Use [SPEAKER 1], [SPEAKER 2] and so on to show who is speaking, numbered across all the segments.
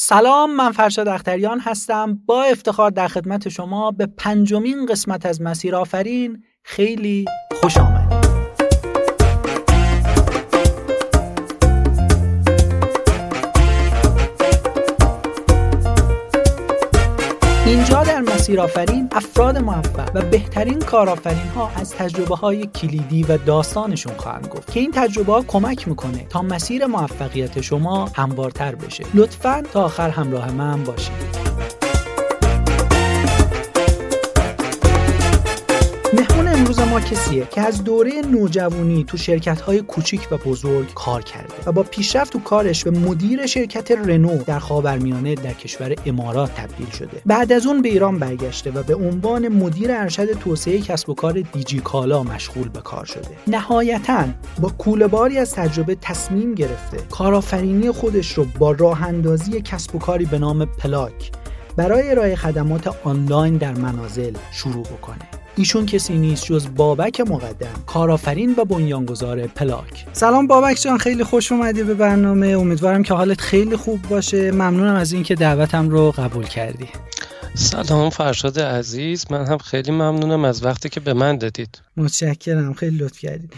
[SPEAKER 1] سلام من فرشاد اختریان هستم. با افتخار در خدمت شما به پنجمین قسمت از مسیر آفرین خیلی خوش آمدید. اینجا در مسیر آفرین افراد موفق و بهترین کارآفرین ها از تجربه های کلیدی و داستانشون خواهند گفت که این تجربه ها کمک می‌کنه تا مسیر موفقیت شما هموارتر بشه. لطفا تا آخر همراه من باشید. کسیه که از دوره نوجوانی تو شرکت های کوچیک و بزرگ کار کرده و با پیشرفت تو کارش به مدیر شرکت رنو در خاورمیانه در کشور امارات تبدیل شده. بعد از اون به ایران برگشته و به عنوان مدیر ارشد توسعه کسب و کار دیجی کالا مشغول به کار شده. نهایتا با کولهباری از تجربه تصمیم گرفته کارآفرینی خودش رو با راه اندازی کسب و کاری به نام پلاک برای ارائه خدمات آنلاین در منازل شروع بکنه. ایشون کسی نیست جز بابک مقدم کارآفرین و بنیانگذار پلاک. سلام بابک جان خیلی خوش اومدی به برنامه. امیدوارم که حالت خیلی خوب باشه. ممنونم از اینکه دعوتم رو قبول کردی.
[SPEAKER 2] سلام فرشاد عزیز من هم خیلی ممنونم از وقتی که به من دادید.
[SPEAKER 1] متشکرم خیلی لطف کردید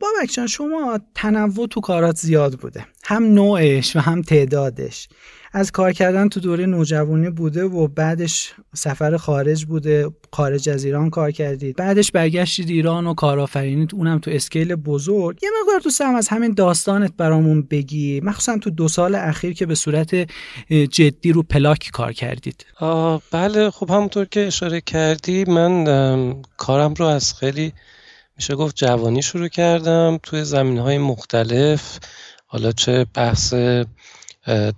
[SPEAKER 1] بابک جان شما تنوع تو کارات زیاد بوده. هم نوعش و هم تعدادش. از کار کردن تو دوره نوجوانی بوده و بعدش سفر خارج بوده خارج از ایران کار کردید بعدش برگشتید ایران و کارآفرینید اونم تو اسکیل بزرگ. یه مقدار دوست هم از همین داستانت برامون بگی. مخصوصا تو دو سال اخیر که به صورت جدی رو پلاک کار کردید.
[SPEAKER 2] بله خب همونطور که اشاره کردی من کارم رو از خیلی میشه گفت جوانی شروع کردم. توی زمین های مختلف حالا چه بحث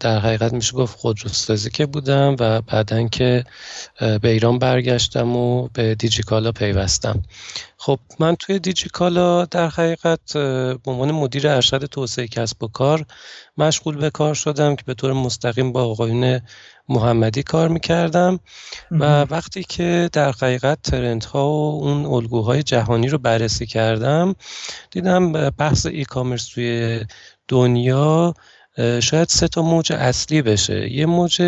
[SPEAKER 2] در حقیقت میشه گفت خودروسازی که بودم و بعدا که به ایران برگشتم و به دیجیکالا پیوستم. خب من توی دیجیکالا در حقیقت به عنوان مدیر ارشد توسعه کسب و کار مشغول به کار شدم که به طور مستقیم با آقایون محمدی کار می‌کردم و وقتی که در حقیقت ترنت ها و اون الگوهای جهانی رو بررسی کردم دیدم بحث ای کامرس توی دنیا شاید سه تا موج اصلی بشه. یه موج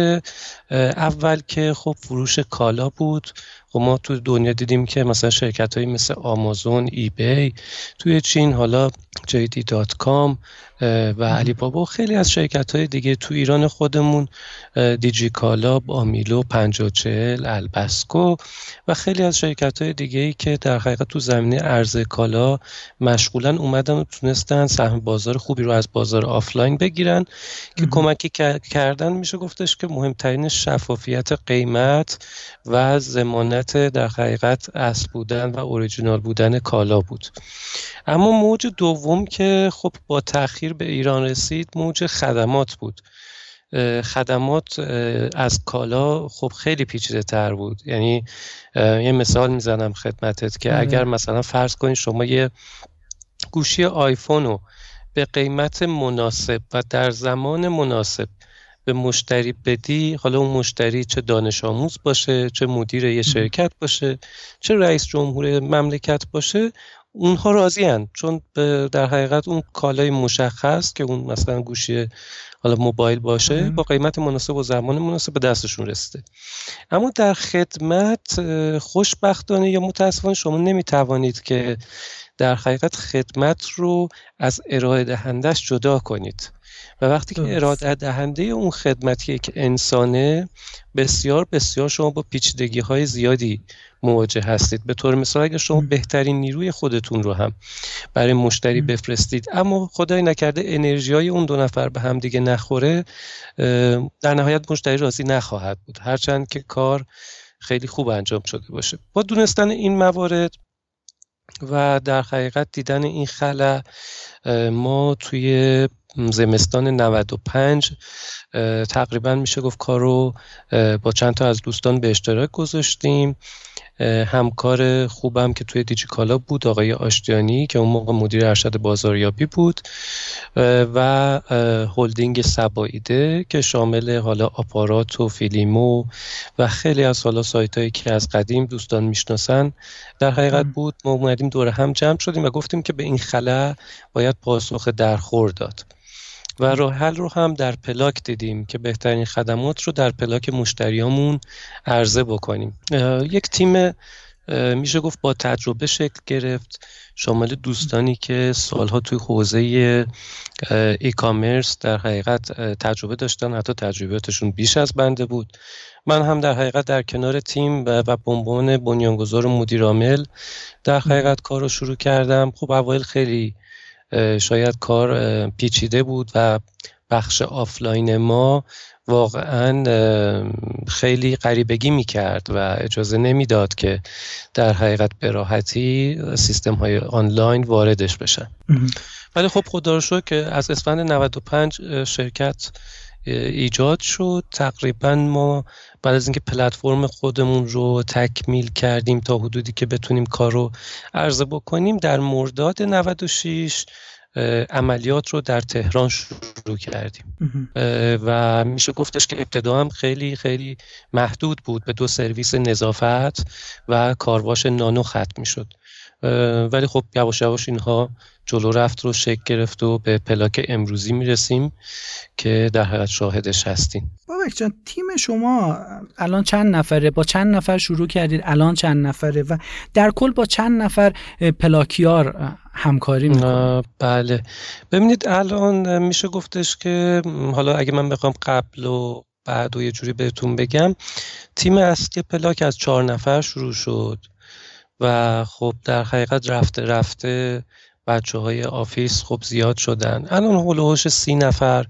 [SPEAKER 2] اول که خب فروش کالا بود. خب ما تو دنیا دیدیم که مثلا شرکت هایی مثل آمازون ای بی توی چین حالا JD.com و علی بابا و خیلی از شرکت های دیگه تو ایران خودمون دیجی کالا بامیلو چهل البسکو و خیلی از شرکت های دیگه ای که در حقیقت تو زمینه عرضه کالا مشغولن اومدن و تونستن سهم بازار خوبی رو از بازار آفلاین بگیرن که کمکی کردن. میشه گفتش که مهمترین شفافیت قیمت و ضمانت در حقیقت اصل بودن و اوریجینال بودن کالا بود. اما موج دوم که خب با تاخیر به ایران رسید موج خدمات بود. خدمات از کالا خب خیلی پیچیده تر بود. یعنی یه مثال می‌زنم خدمتت که اگر مثلا فرض کنید شما یه گوشی آیفون رو به قیمت مناسب و در زمان مناسب به مشتری بدی حالا اون مشتری چه دانش آموز باشه چه مدیر یه شرکت باشه چه رئیس جمهور مملکت باشه اونها راضی هن. چون در حقیقت اون کالای مشخص که اون مثلا گوشی حالا موبایل باشه با قیمت مناسب و زمان مناسب به دستشون رسیده. اما در خدمت خوشبختانه یا متاسفانه شما نمی‌توانید که در حقیقت خدمت رو از ارائه دهندش جدا کنید. و وقتی که ارائه دهنده اون خدمتی که انسانه بسیار بسیار شما با پیچیدگی های زیادی مواجه هستید. به طور مثال اگر شما بهترین نیروی خودتون رو هم برای مشتری بفرستید اما خدای نکرده انرژی های اون دو نفر به هم دیگه نخوره در نهایت مشتری راضی نخواهد بود. هرچند که کار خیلی خوب انجام شده باشه. با دونستن این موارد و در حقیقت دیدن این خلا ما توی زمستان 95 تقریبا میشه گفت کار رو با چند تا از دوستان به اشتراک گذاشتیم. همکار خوبم که توی دیجیکالا بود آقای آشتیانی که اون موقع مدیر ارشد بازاریابی بود و هلدینگ سبایده که شامل حالا آپارات و فیلیمو و خیلی از حالا سایت هایی که از قدیم دوستان می‌شناسن در حقیقت بود. ما اومدیم دور هم جمع شدیم و گفتیم که به این خلا باید پاسخ درخور داد. و راه حل رو هم در پلاک دیدیم که بهترین خدمات رو در پلاک مشتریامون عرضه بکنیم. یک تیم میشه گفت با تجربه شکل گرفت. شامل دوستانی که سالها توی حوزه ای کامرس در حقیقت تجربه داشتن حتی تجربیاتشون بیش از بنده بود. من هم در حقیقت در کنار تیم و به عنوان بنیانگذار و مدیرعامل در حقیقت کار رو شروع کردم. خب اوایل خیلی شاید کار پیچیده بود و بخش آفلاین ما واقعا خیلی غریبگی می‌کرد و اجازه نمی‌داد که در حقیقت به راحتی سیستم های آنلاین واردش بشن. ولی خب خدا رو که از اسفند 95 شرکت ایجاد شد. تقریبا ما بعد از اینکه پلتفرم خودمون رو تکمیل کردیم تا حدودی که بتونیم کار رو عرضه بکنیم در مرداد 96 عملیات رو در تهران شروع کردیم. و میشه گفتش که ابتدا هم خیلی خیلی محدود بود به دو سرویس نظافت و کارواش نانو ختم می‌شد. ولی خب یواش یواش اینها جلو رفت رو شکل گرفت و به پلاک امروزی می‌رسیم که در حقیقت شاهدش هستیم.
[SPEAKER 1] بابک جان تیم شما الان چند نفره؟ با چند نفر شروع کردید؟ الان چند نفره؟ و در کل با چند نفر پلاکیار همکاری می‌کنید؟
[SPEAKER 2] بله. ببینید الان میشه گفتش که حالا اگه من بخوام قبل و بعد و یه جوری بهتون بگم تیم اصلی پلاک از چهار نفر شروع شد. و خب در حقیقت رفته رفته بچه های office خب زیاد شدن. الان حول و حوش سی نفر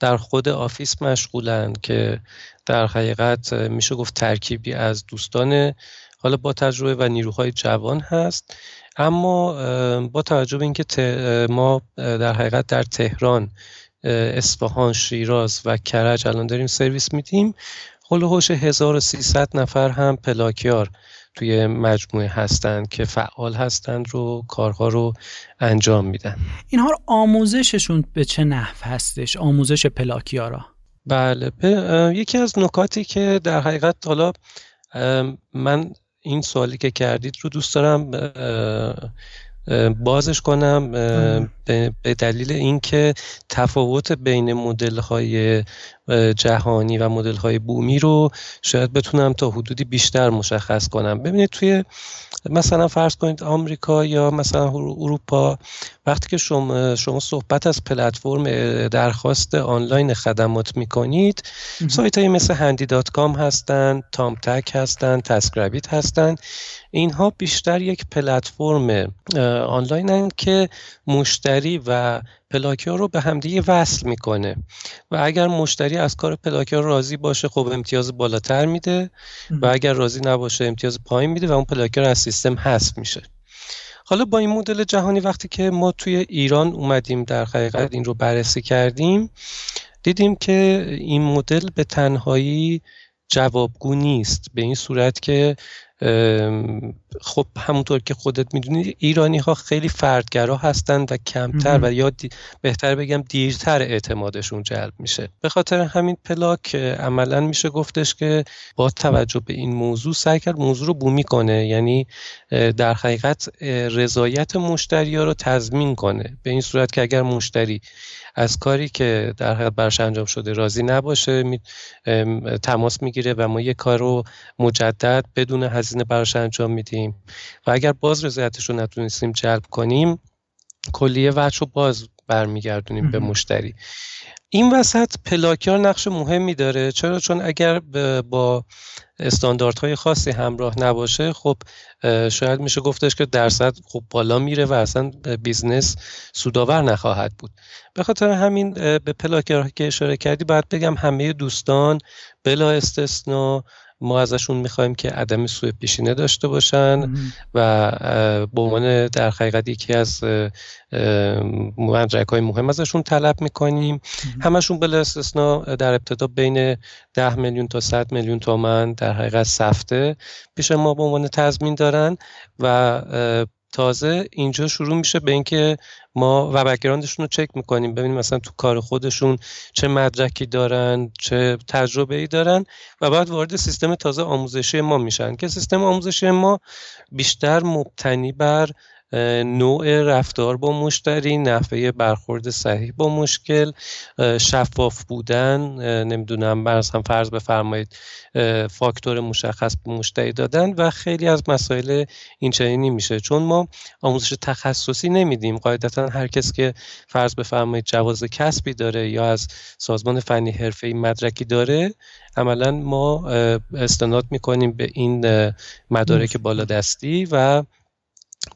[SPEAKER 2] در خود office مشغولن که در حقیقت میشه گفت ترکیبی از دوستان حالا با تجربه و نیروهای جوان هست. اما با توجه به اینکه ما در حقیقت در تهران اصفهان شیراز و کرج الان داریم سرویس میدیم حول و حوش 1300 نفر هم پلاکیار. توی مجموعه هستند که فعال هستند رو کارها رو انجام میدن.
[SPEAKER 1] اینها رو آموزششون به چه نحو هستش؟ آموزش پلاکیارا.
[SPEAKER 2] بله یکی از نکاتی که در حقیقت حالا من این سوالی که کردید رو دوست دارم بازش کنم به دلیل اینکه تفاوت بین مدل های جهانی و مدل های بومی رو شاید بتونم تا حدودی بیشتر مشخص کنم. ببینید توی مثلا فرض کنید آمریکا یا مثلا اروپا وقتی که شما, شما صحبت از پلتفرم درخواست آنلاین خدمات می‌کنید سایت های مثل Handy.com هستن Thumbtack هستن TaskRabbit هستن. اینها بیشتر یک پلتفرم آنلاین که مشتری و پلاکیا رو به همدیگه وصل می‌کنه. و اگر مشتری از کار پلاکیا راضی باشه خب امتیاز بالاتر میده و اگر راضی نباشه امتیاز پایین میده و اون پلاکیا از سیستم حذف میشه. حالا با این مدل جهانی وقتی که ما توی ایران اومدیم در حقیقت این رو بررسی کردیم دیدیم که این مدل به تنهایی جوابگو نیست. به این صورت که خب همونطور که خودت می‌دونی ایرانی ها خیلی فردگرا هستند و کمتر و یا بهتر بگم دیرتر اعتمادشون جلب میشه. به خاطر همین پلاک عملا میشه گفتش که با توجه به این موضوع سعی کرد موضوع رو بومی کنه. یعنی در حقیقت رضایت مشتری ها رو تضمین کنه. به این صورت که اگر مشتری از کاری که در حقیقت برش انجام شده راضی نباشه می، تماس می‌گیره و ما یه کار رو مجدد بدون هزینه براش انجام میدیم. و اگر باز رضایتش رو نتونستیم جلب کنیم کلیه وجه رو باز برمیگردونیم به مشتری. این وسط پلاکیار نقش مهمی داره. چرا؟ چون اگر با استانداردهای خاصی همراه نباشه خب شاید میشه گفتش که درصد خب بالا میره و اصلا business سودآور نخواهد بود. به خاطر همین به پلاکیار که اشاره کردی باید بگم همه دوستان بلا استثنا ما ازشون می‌خوایم که عدم سوء پیشینه داشته باشن و به عنوان در حقیقت یکی از مدرک های مهم ازشون طلب می‌کنیم. همشون بلا استثنا در ابتدا بین 10 میلیون تا 100 میلیون تومن در حقیقت سفته پیش ما به عنوان تضمین دارن و تازه اینجا شروع میشه به اینکه ما و background شون رو چک می‌کنیم ببینیم مثلا تو کار خودشون چه مدرکی دارن چه تجربه ای دارن و بعد وارد سیستم تازه آموزشی ما میشن. که سیستم آموزشی ما بیشتر مبتنی بر نوع رفتار با مشتری نحوه برخورد صحیح با مشکل شفاف بودن نمی‌دونم هم فرض بفرمایید فاکتور مشخص به مشتری دادن و خیلی از مسائل این چنینی میشه. چون ما آموزش تخصصی نمیدیم. قاعدتا هر کس که فرض بفرمایید جواز کسبی داره یا از سازمان فنی حرفه‌ای مدرکی داره عملا ما استناد می‌کنیم به این مدارک بالا دستی و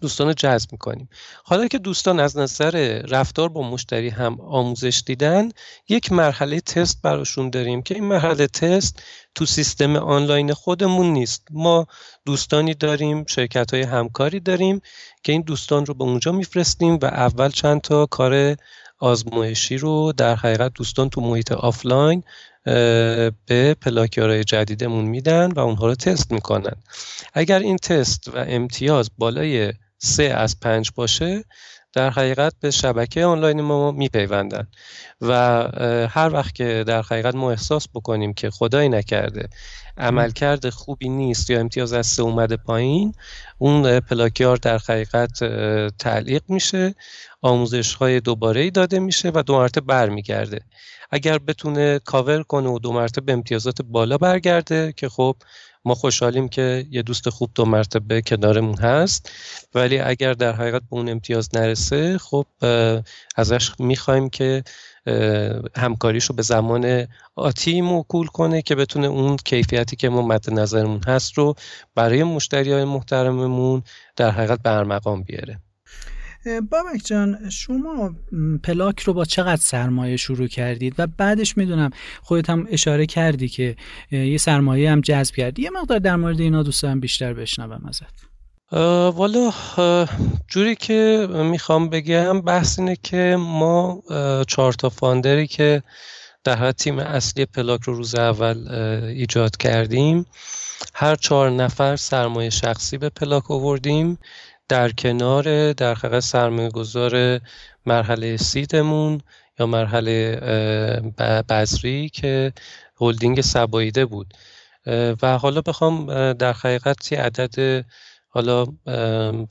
[SPEAKER 2] دوستان رو جذب می‌کنیم. حالا که دوستان از نظر رفتار با مشتری هم آموزش دیدن یک مرحله تست براشون داریم که این مرحله تست تو سیستم آنلاین خودمون نیست. ما دوستانی داریم شرکت های همکاری داریم که این دوستان رو به اونجا میفرستیم و اول چند تا کار آزمایشی رو در حقیقت دوستان تو محیط آفلاین به پلاکیارای جدیدمون میدن و اونها رو تست می‌کنن. اگر این تست و امتیاز بالای سه از پنج باشه در حقیقت به شبکه آنلاین ما میپیوندن. و هر وقت که در حقیقت ما احساس بکنیم که خدایی نکرده عملکرد خوبی نیست یا امتیاز از سه اومده پایین اون پلاکیار در حقیقت تعلیق میشه آموزش های دوباره ای داده میشه و دو مرتبه برمیگرده. اگر بتونه کاور کنه و دو مرتبه امتیازات بالا برگرده که خب ما خوشحالیم که یه دوست خوب دو مرتبه کنارمون هست. ولی اگر در حقیقت به اون امتیاز نرسه خب ازش می‌خوایم که همکاریشو به زمان آتی موکول کنه که بتونه اون کیفیتی که ما مد نظرمون هست رو برای مشتری های محترممون در حقیقت برمقام بیاره.
[SPEAKER 1] بابک جان شما پلاک رو با چقدر سرمایه شروع کردید؟ و بعدش می‌دونم خودت هم اشاره کردی که یه سرمایه هم جذب کردی. یه مقدار در مورد اینا دوستان بیشتر بشنوم ازت.
[SPEAKER 2] والا جوری که می‌خوام بگم بحث اینه که ما چهار تا فاندری که در حد تیم اصلی پلاک رو روز اول ایجاد کردیم هر چهار نفر سرمایه شخصی به پلاک آوردیم. در کنار در حقیقت سرمایه مرحله سیدمون یا مرحله بذری که هلدینگ سباییده بود. و حالا بخوام در حقیقت یه عدد حالا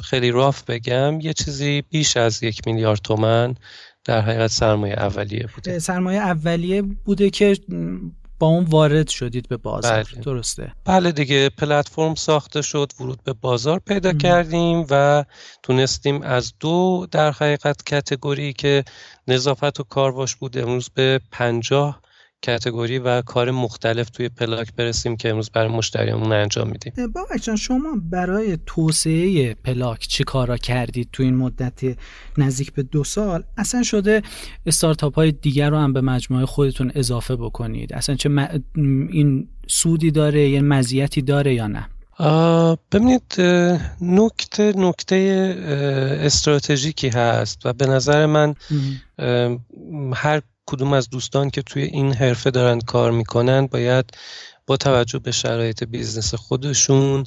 [SPEAKER 2] خیلی راف بگم یه چیزی بیش از یک میلیارد تومن در حقیقت سرمایه اولیه بوده.
[SPEAKER 1] سرمایه اولیه بوده که با اون وارد شدید به بازار بله. درسته
[SPEAKER 2] بله دیگه پلتفرم ساخته شد ورود به بازار پیدا کردیم و تونستیم از دو در حقیقت کتگوری که نظافت و کارواش بود امروز به پنجاه کتگوری و کار مختلف توی پلاک برسیم که امروز برای مشتریامون انجام میدیم.
[SPEAKER 1] بابک جان شما برای توسعه پلاک چی کارا کردید تو این مدت نزدیک به دو سال؟ اصلا شده استارتاپ های دیگر رو هم به مجموعه خودتون اضافه بکنید؟ اصلا چه این سودی داره یا مزیتی داره یا نه؟
[SPEAKER 2] ببینید نکته نکته استراتژیکی هست و به نظر من هر کدوم از دوستان که توی این حرفه دارن کار می‌کنن باید با توجه به شرایط business خودشون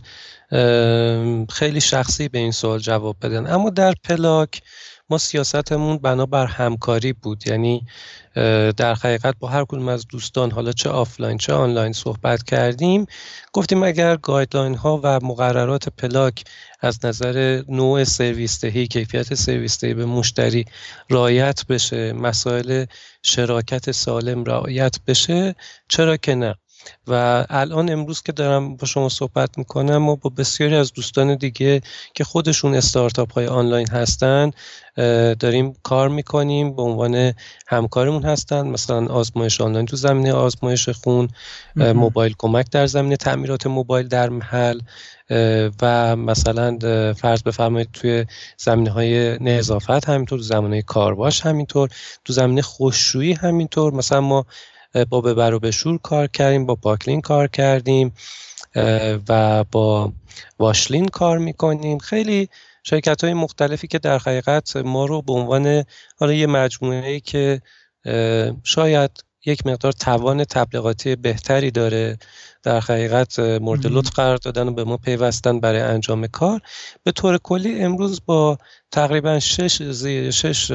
[SPEAKER 2] خیلی شخصی به این سوال جواب بدن. اما در پلاک ما سیاستمون بنابر همکاری بود. یعنی در حقیقت با هر کدوم از دوستان حالا چه آفلاین چه آنلاین صحبت کردیم. گفتیم اگر guideline ها و مقررات پلاک از نظر نوع سرویس دهی کیفیت سرویس دهی به مشتری رعایت بشه مسائل شراکت سالم رعایت بشه چرا که نه؟ و الان امروز که دارم با شما صحبت می‌کنم ما با بسیاری از دوستان دیگه که خودشون استارتاپ های آنلاین هستن داریم کار می‌کنیم به عنوان همکارمون هستن. مثلا آزمایش آنلاین تو زمینه آزمایش خون موبایل کمک در زمینه تعمیرات موبایل در محل و مثلا فرض بفرمایید توی زمینه های نظافت همینطور تو زمینه کارباش همینطور تو زمینه خوششویی همینطور. مثلا ما با ببر و بشور کار کردیم با پاکلین کار کردیم و با واشلین کار می‌کنیم. خیلی شرکت های مختلفی که در حقیقت ما رو به عنوان حالا یه مجموعه ای که شاید یک مقدار توان تبلیغاتی بهتری داره در حقیقت مورد لطف قرار دادن و به ما پیوستن برای انجام کار. به طور کلی امروز با تقریبا شش, شش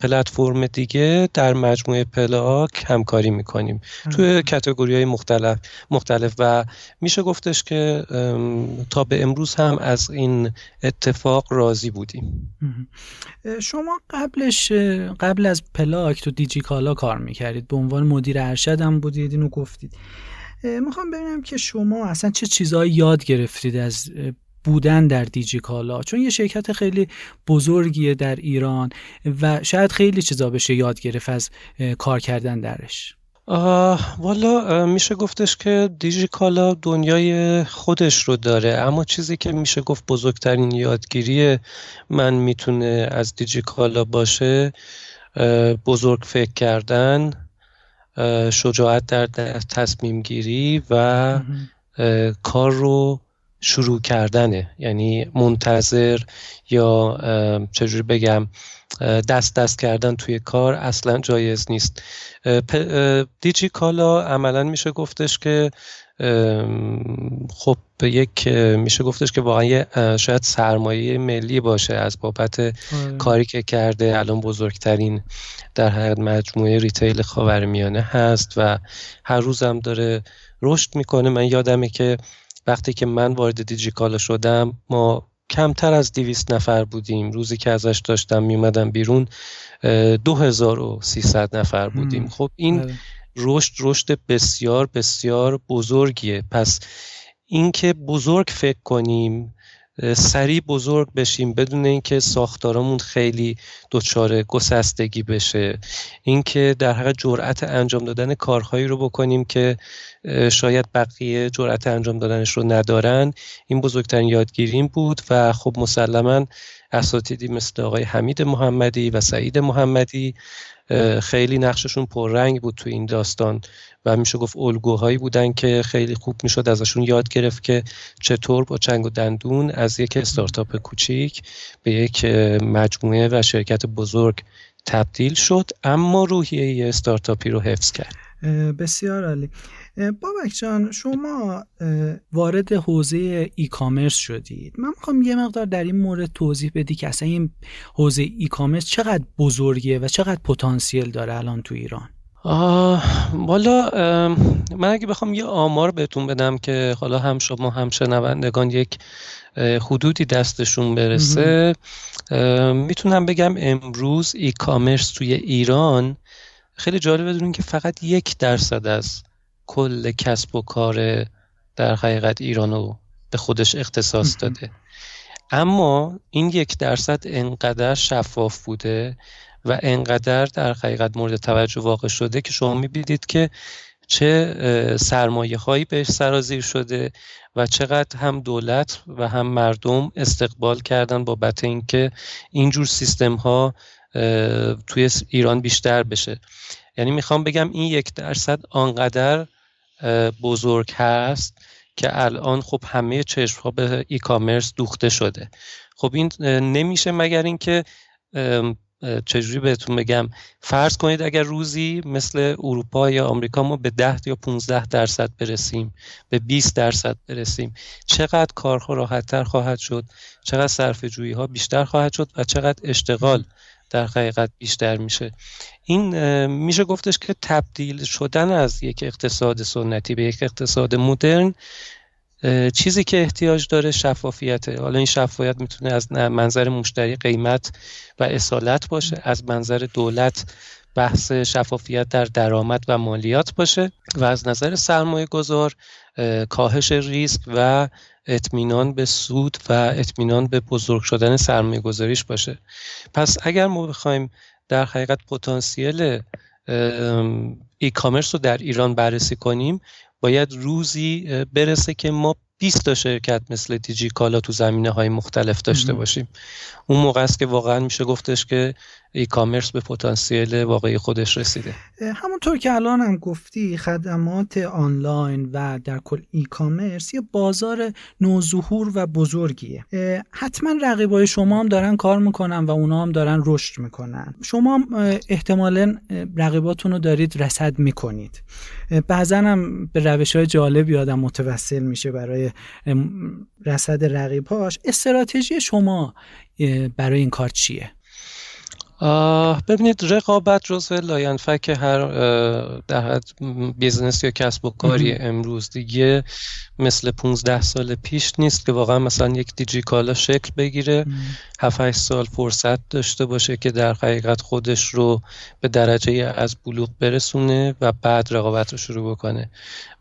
[SPEAKER 2] پلتفرم دیگه در مجموعه پلاک همکاری می‌کنیم. توی کتگوری های مختلف مختلف و میشه گفتش که تا به امروز هم از این اتفاق راضی بودیم.
[SPEAKER 1] شما قبلش قبل از پلاک تو دیجیکالا کار می‌کردید. به عنوان مدیر ارشد هم بودید اینو گفتید. می‌خوام ببینم که شما اصلا چه چیزهایی یاد گرفتید از بودن در دیجیکالا چون یه شرکت خیلی بزرگیه در ایران و شاید خیلی چیزا بشه یاد گرفت از کار کردن درش.
[SPEAKER 2] والا میشه گفتش که دیجیکالا دنیای خودش رو داره. اما چیزی که میشه گفت بزرگترین یادگیری من می‌تونه از دیجیکالا باشه بزرگ فکر کردن شجاعت در تصمیم گیری و کار رو شروع کردنه. یعنی منتظر یا چجوری بگم دست دست کردن توی کار اصلا جایز نیست. دیجی کالا عملا میشه گفتش که خب به یک میشه گفتش که واقعا شاید سرمایه ملی باشه از بابت آره. کاری که کرده. الان بزرگترین در حقیقت مجموعه ریتیل خاورمیانه هست و هر روزم داره رشد می‌کنه. من یادمه که وقتی که من وارد دیجیکالا شدم ما کمتر از دیویست نفر بودیم. روزی که ازش داشتم میومدم بیرون دو هزار و سیصد نفر بودیم. خب این بله. رشد رشد بسیار بسیار بزرگیه. پس اینکه بزرگ فکر کنیم سریع بزرگ بشیم بدون اینکه ساختارمون خیلی دچار گسستگی بشه. اینکه در حقیقت جرأت انجام دادن کارهایی رو بکنیم که شاید بقیه جرأت انجام دادنش رو ندارن. این بزرگترین یادگیریم بود و خب مسلما اساتیدی مثل آقای حمید محمدی و سعید محمدی خیلی نقششون پررنگ بود تو این داستان. و میشه گفت الگوهایی بودن که خیلی خوب می‌شد ازشون یاد گرفت که چطور با چنگ و دندون از یک استارتاپ کوچیک به یک مجموعه و شرکت بزرگ تبدیل شد اما روحیه استارتاپی رو حفظ کرد.
[SPEAKER 1] بسیار عالی. بابک جان شما وارد حوزه ای کامرس شدید. من می‌خوام یه مقدار در این مورد توضیح بدی که اصلا این حوزه ای کامرس چقدر بزرگیه و چقدر پتانسیل داره الان تو ایران؟
[SPEAKER 2] والا من اگه بخوام یه آمار بهتون بدم که حالا هم شما هم شنوندگان یک حدودی دستشون برسه می‌تونم بگم امروز ای کامرس توی ایران خیلی جالب بدونین که فقط یک درصد از کل کسب و کار در حقیقت ایرانو به خودش اختصاص داده. اما این یک درصد انقدر شفاف بوده و انقدر در حقیقت مورد توجه واقع شده که شما می‌بینید که چه سرمایه هایی بهش سرازیر شده و چقدر هم دولت و هم مردم استقبال کردن بابت اینکه اینجور سیستم ها توی ایران بیشتر بشه. یعنی می‌خوام بگم این یک درصد آنقدر بزرگ هست که الان خب همه چشم ها به ای کامرس دوخته شده. خب این نمیشه مگر اینکه چجوری بهتون بگم؟ فرض کنید اگر روزی مثل اروپا یا آمریکا ما به 10 یا 15 درصد برسیم به 20 درصد برسیم چقدر کارها راحتتر خواهد شد؟ چقدر صرف جویی ها بیشتر خواهد شد؟ و چقدر اشتغال در حقیقت بیشتر میشه؟ این میشه گفتش که تبدیل شدن از یک اقتصاد سنتی به یک اقتصاد مدرن چیزی که احتیاج داره شفافیته حالا این شفافیت می‌تونه از منظر مشتری قیمت و اصالت باشه از منظر دولت بحث شفافیت در درآمد و مالیات باشه و از نظر سرمایه گذار کاهش ریسک و اطمینان به سود و اطمینان به بزرگ شدن سرمایه گذاریش باشه. پس اگر ما بخوایم در حقیقت پتانسیل ای کامرس رو در ایران بررسی کنیم باید روزی برسه که ما 20 تا شرکت مثل دیجی کالا تو زمینه های مختلف داشته باشیم. اون موقع است که واقعا میشه گفتش که ای کامرس به پتانسیل واقعی خودش رسیده.
[SPEAKER 1] همونطور که الان هم گفتی خدمات آنلاین و در کل ای کامرس یه بازار نوظهور و بزرگیه. حتما رقیبای شما هم دارن کار می‌کنن و اونا هم دارن رشد می‌کنن. شما احتمالا رقیباتون رو دارید رسد می‌کنید. بعضا هم به روش های جالبی آدم متوسل میشه برای رسد رقیباش استراتژی شما برای این کار چیه؟
[SPEAKER 2] ببینید رقابت جزو لاینفک هر در business یا کسب و کاری امروز دیگه مثل 15 سال پیش نیست که واقعا مثلا یک دیجیکالا شکل بگیره. 7 سال فرصت داشته باشه که در حقیقت خودش رو به درجه از بلوغ برسونه و بعد رقابت رو شروع بکنه.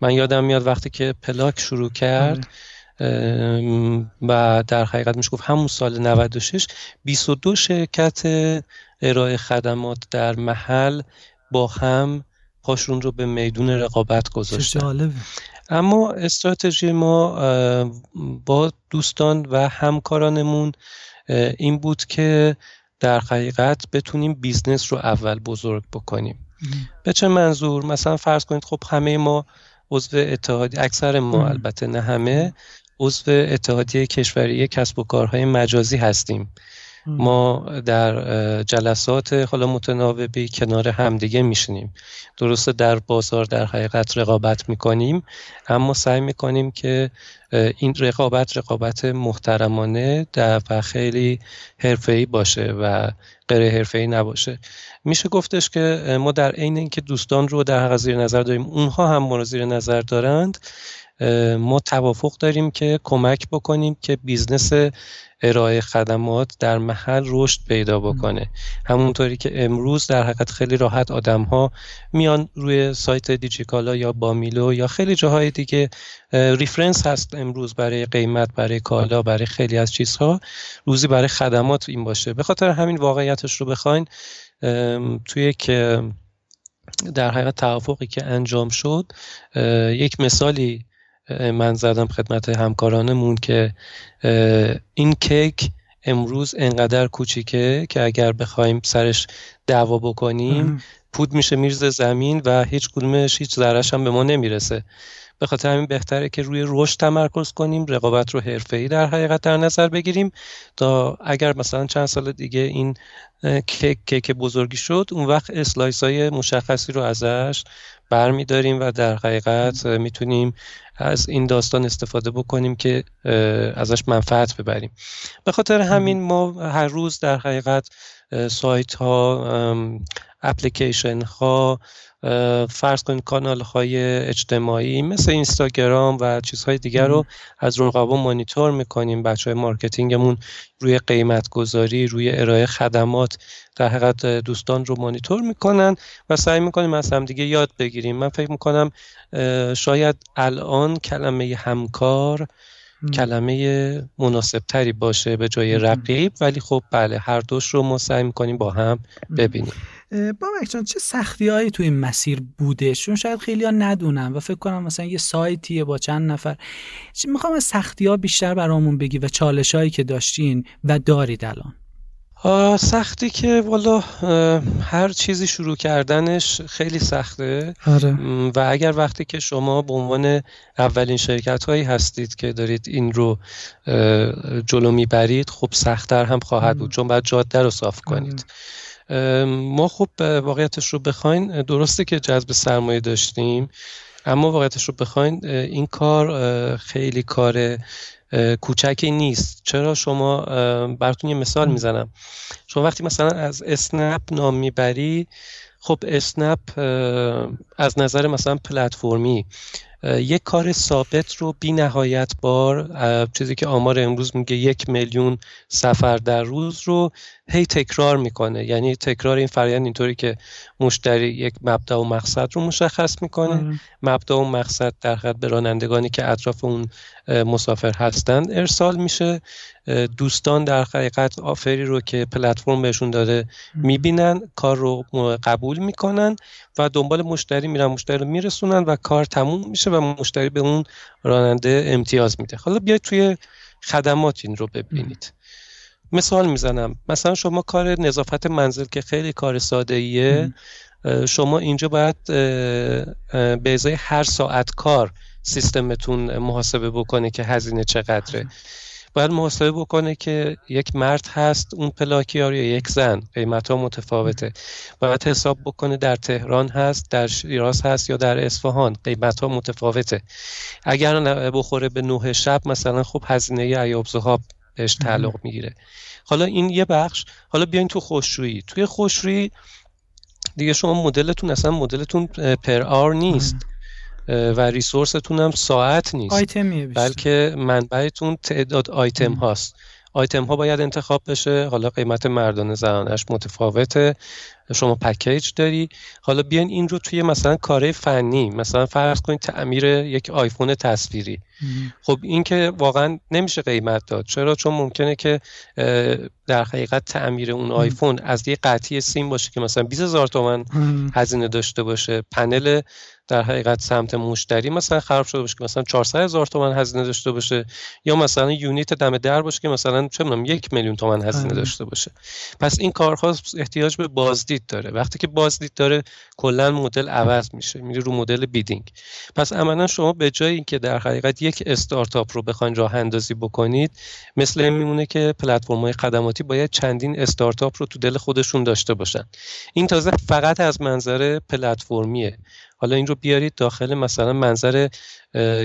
[SPEAKER 2] من یادم میاد وقتی که پلاک شروع کرد آره. و در حقیقت میشه گفت همون سال 96 22 شرکت ارائه خدمات در محل با هم پاشون رو به میدون رقابت گذاشتن. اما استراتژی ما با دوستان و همکارانمون این بود که در حقیقت بتونیم business رو اول بزرگ بکنیم. به چه منظور؟ مثلا فرض کنید خب همه ما عضو اتحادیه اکثر ما البته نه همه عضو اتحادیه کشوری کسب و کارهای مجازی هستیم. ما در جلسات حالا متناوبی کنار همدیگه میشینیم. درسته در بازار در حقیقت رقابت می‌کنیم اما سعی می‌کنیم که این رقابت رقابت محترمانه و خیلی حرفه‌ای باشه و غیر حرفه‌ای نباشه. میشه گفتش که ما در عین اینکه دوستان رو در حقیقت زیر نظر داریم اونها هم ما رو زیر نظر دارند ما توافق داریم که کمک بکنیم که business ارائه خدمات در محل رشد پیدا بکنه. همونطوری که امروز در حقیقت خیلی راحت آدم ها میان روی سایت دیجیکالا یا بامیلو یا خیلی جاهای دیگه reference هست امروز برای قیمت برای کالا برای خیلی از چیزها. روزی برای خدمات این باشه. به خاطر همین واقعیتش رو بخواین توی که در حقیقت توافقی که انجام شد یک مثالی من زدم خدمت همکارانمون که این کیک امروز انقدر کوچیکه که اگر بخوایم سرش دعوا بکنیم پود میشه میرزه زمین و هیچ کدومش هیچ ذرش هم به ما نمی‌رسه. به خاطر همین بهتره که روی رشد تمرکز کنیم رقابت رو حرفه‌ای در حقیقت در نظر بگیریم تا اگر مثلا چند سال دیگه این کیک، کیک بزرگی شد اون وقت slice های مشخصی رو ازش برمیداریم و در حقیقت می‌تونیم از این داستان استفاده بکنیم که ازش منفعت ببریم. به خاطر همین ما هر روز در حقیقت سایت ها اپلیکیشن ها فرض کنید کانال های اجتماعی مثل اینستاگرام و چیزهای دیگر رو از رقبا مانیتور می‌کنیم. بچه های marketing مون روی قیمت گذاری روی ارائه خدمات در حقیقت دوستان رو مانیتور می‌کنن و سعی می‌کنیم از هم دیگه یاد بگیریم. من فکر می‌کنم شاید الان کلمه همکار کلمه مناسب تری باشه به جای رقیب ولی خب بله هر دوش رو ما سعی می‌کنیم با هم ببینیم.
[SPEAKER 1] با جان چه سختی هایی توی این مسیر بوده؟ چون شاید خیلی ها ندونن و فکر کنم مثلا یه سایتیه با چند نفر. می‌خوام از سختی ها بیشتر برامون بگی و چالش هایی که داشتین و دارید الان.
[SPEAKER 2] سختی که والا هر چیزی شروع کردنش خیلی سخته. آره. و اگر وقتی که شما به عنوان اولین شرکت هایی هستید که دارید این رو جلو می‌برید خب سختتر هم خواهد بود. چون باید جاده رو صاف کنید. ما خب واقعیتش رو بخواین درسته که جذب سرمایه داشتیم اما واقعیتش رو بخواین این کار خیلی کار کوچکی نیست. چرا؟ شما براتون یه مثال می‌زنم. شما وقتی مثلا از اسنپ نام می‌بری خب اسنپ از نظر مثلا پلتفرمی یک کار ثابت رو بی نهایت بار چیزی که آمار امروز میگه یک میلیون سفر در روز رو هی تکرار می‌کنه. یعنی تکرار این فرآیند اینطوری که مشتری یک مبدا و مقصد رو مشخص می‌کنه. آره. مبدا و مقصد در حقیقت به رانندگانی که اطراف اون مسافر هستند ارسال میشه. دوستان در حقیقت آفری رو که پلتفرم بهشون داده می‌بینن کار رو قبول می‌کنن و دنبال مشتری میرن. مشتری رو میرسونن و کار تموم میشه و مشتری به اون راننده امتیاز میده. حالا بیاید توی خدمات این رو ببینید. مثال می‌زنم. مثلا شما کار نظافت منزل که خیلی کار ساده ایه شما اینجا باید به ازای هر ساعت کار سیستمتون محاسبه بکنه که هزینه چقدره. باید محاسبه بکنه که یک مرد هست اون پلاکیار یا یک زن قیمت ها متفاوته. باید حساب بکنه در تهران هست در شیراز هست یا در اصفهان قیمت ها متفاوته. اگر بخوره به نه شب مثلا خب هزینه ایوب زهاب بهش تعلق می‌گیره. حالا این یه بخش حالا بیاین تو خوشرویی توی خوشرویی دیگه شما مدلتون اصلا مدلتون پر آر نیست. و ریسورستون هم ساعت نیست. بلکه منبعتون تعداد آیتم هاست. آیتم ها باید انتخاب بشه. حالا قیمت مردانه زنانش متفاوته. شما پکیج داری. حالا بیاین این رو توی مثلا کاره فنی مثلا فرض کنید تعمیر یک آیفون تصویری. خب این که واقعا نمیشه قیمت داد. چرا؟ چون ممکنه که در حقیقت تعمیر اون آیفون از یه قطعی سیم باشه که مثلا 20 هزار تومن هزینه داشته باشه. پنل در حقیقت سمت مشتری مثلا خراب شده باشه که مثلا 400 هزار تومن هزینه داشته باشه یا مثلا یونیت دم در باشه که مثلا چه می‌دونم یک میلیون تومن هزینه داشته باشه. پس این کارها احتیاج به بازدید داره. وقتی که بازدید داره کلا مدل عوض میشه میری رو مدل بیدینگ. پس عملا شما به جای اینکه در حقیقت یک استارتاپ رو بخواین راه اندازی بکنید مثل این میمونه که پلتفرم های خدماتی باید چندین استارتاپ رو تو دل خودشون داشته باشن. این تازه فقط از منظر پلتفرمیه. حالا این رو بیارید داخل مثلا منظر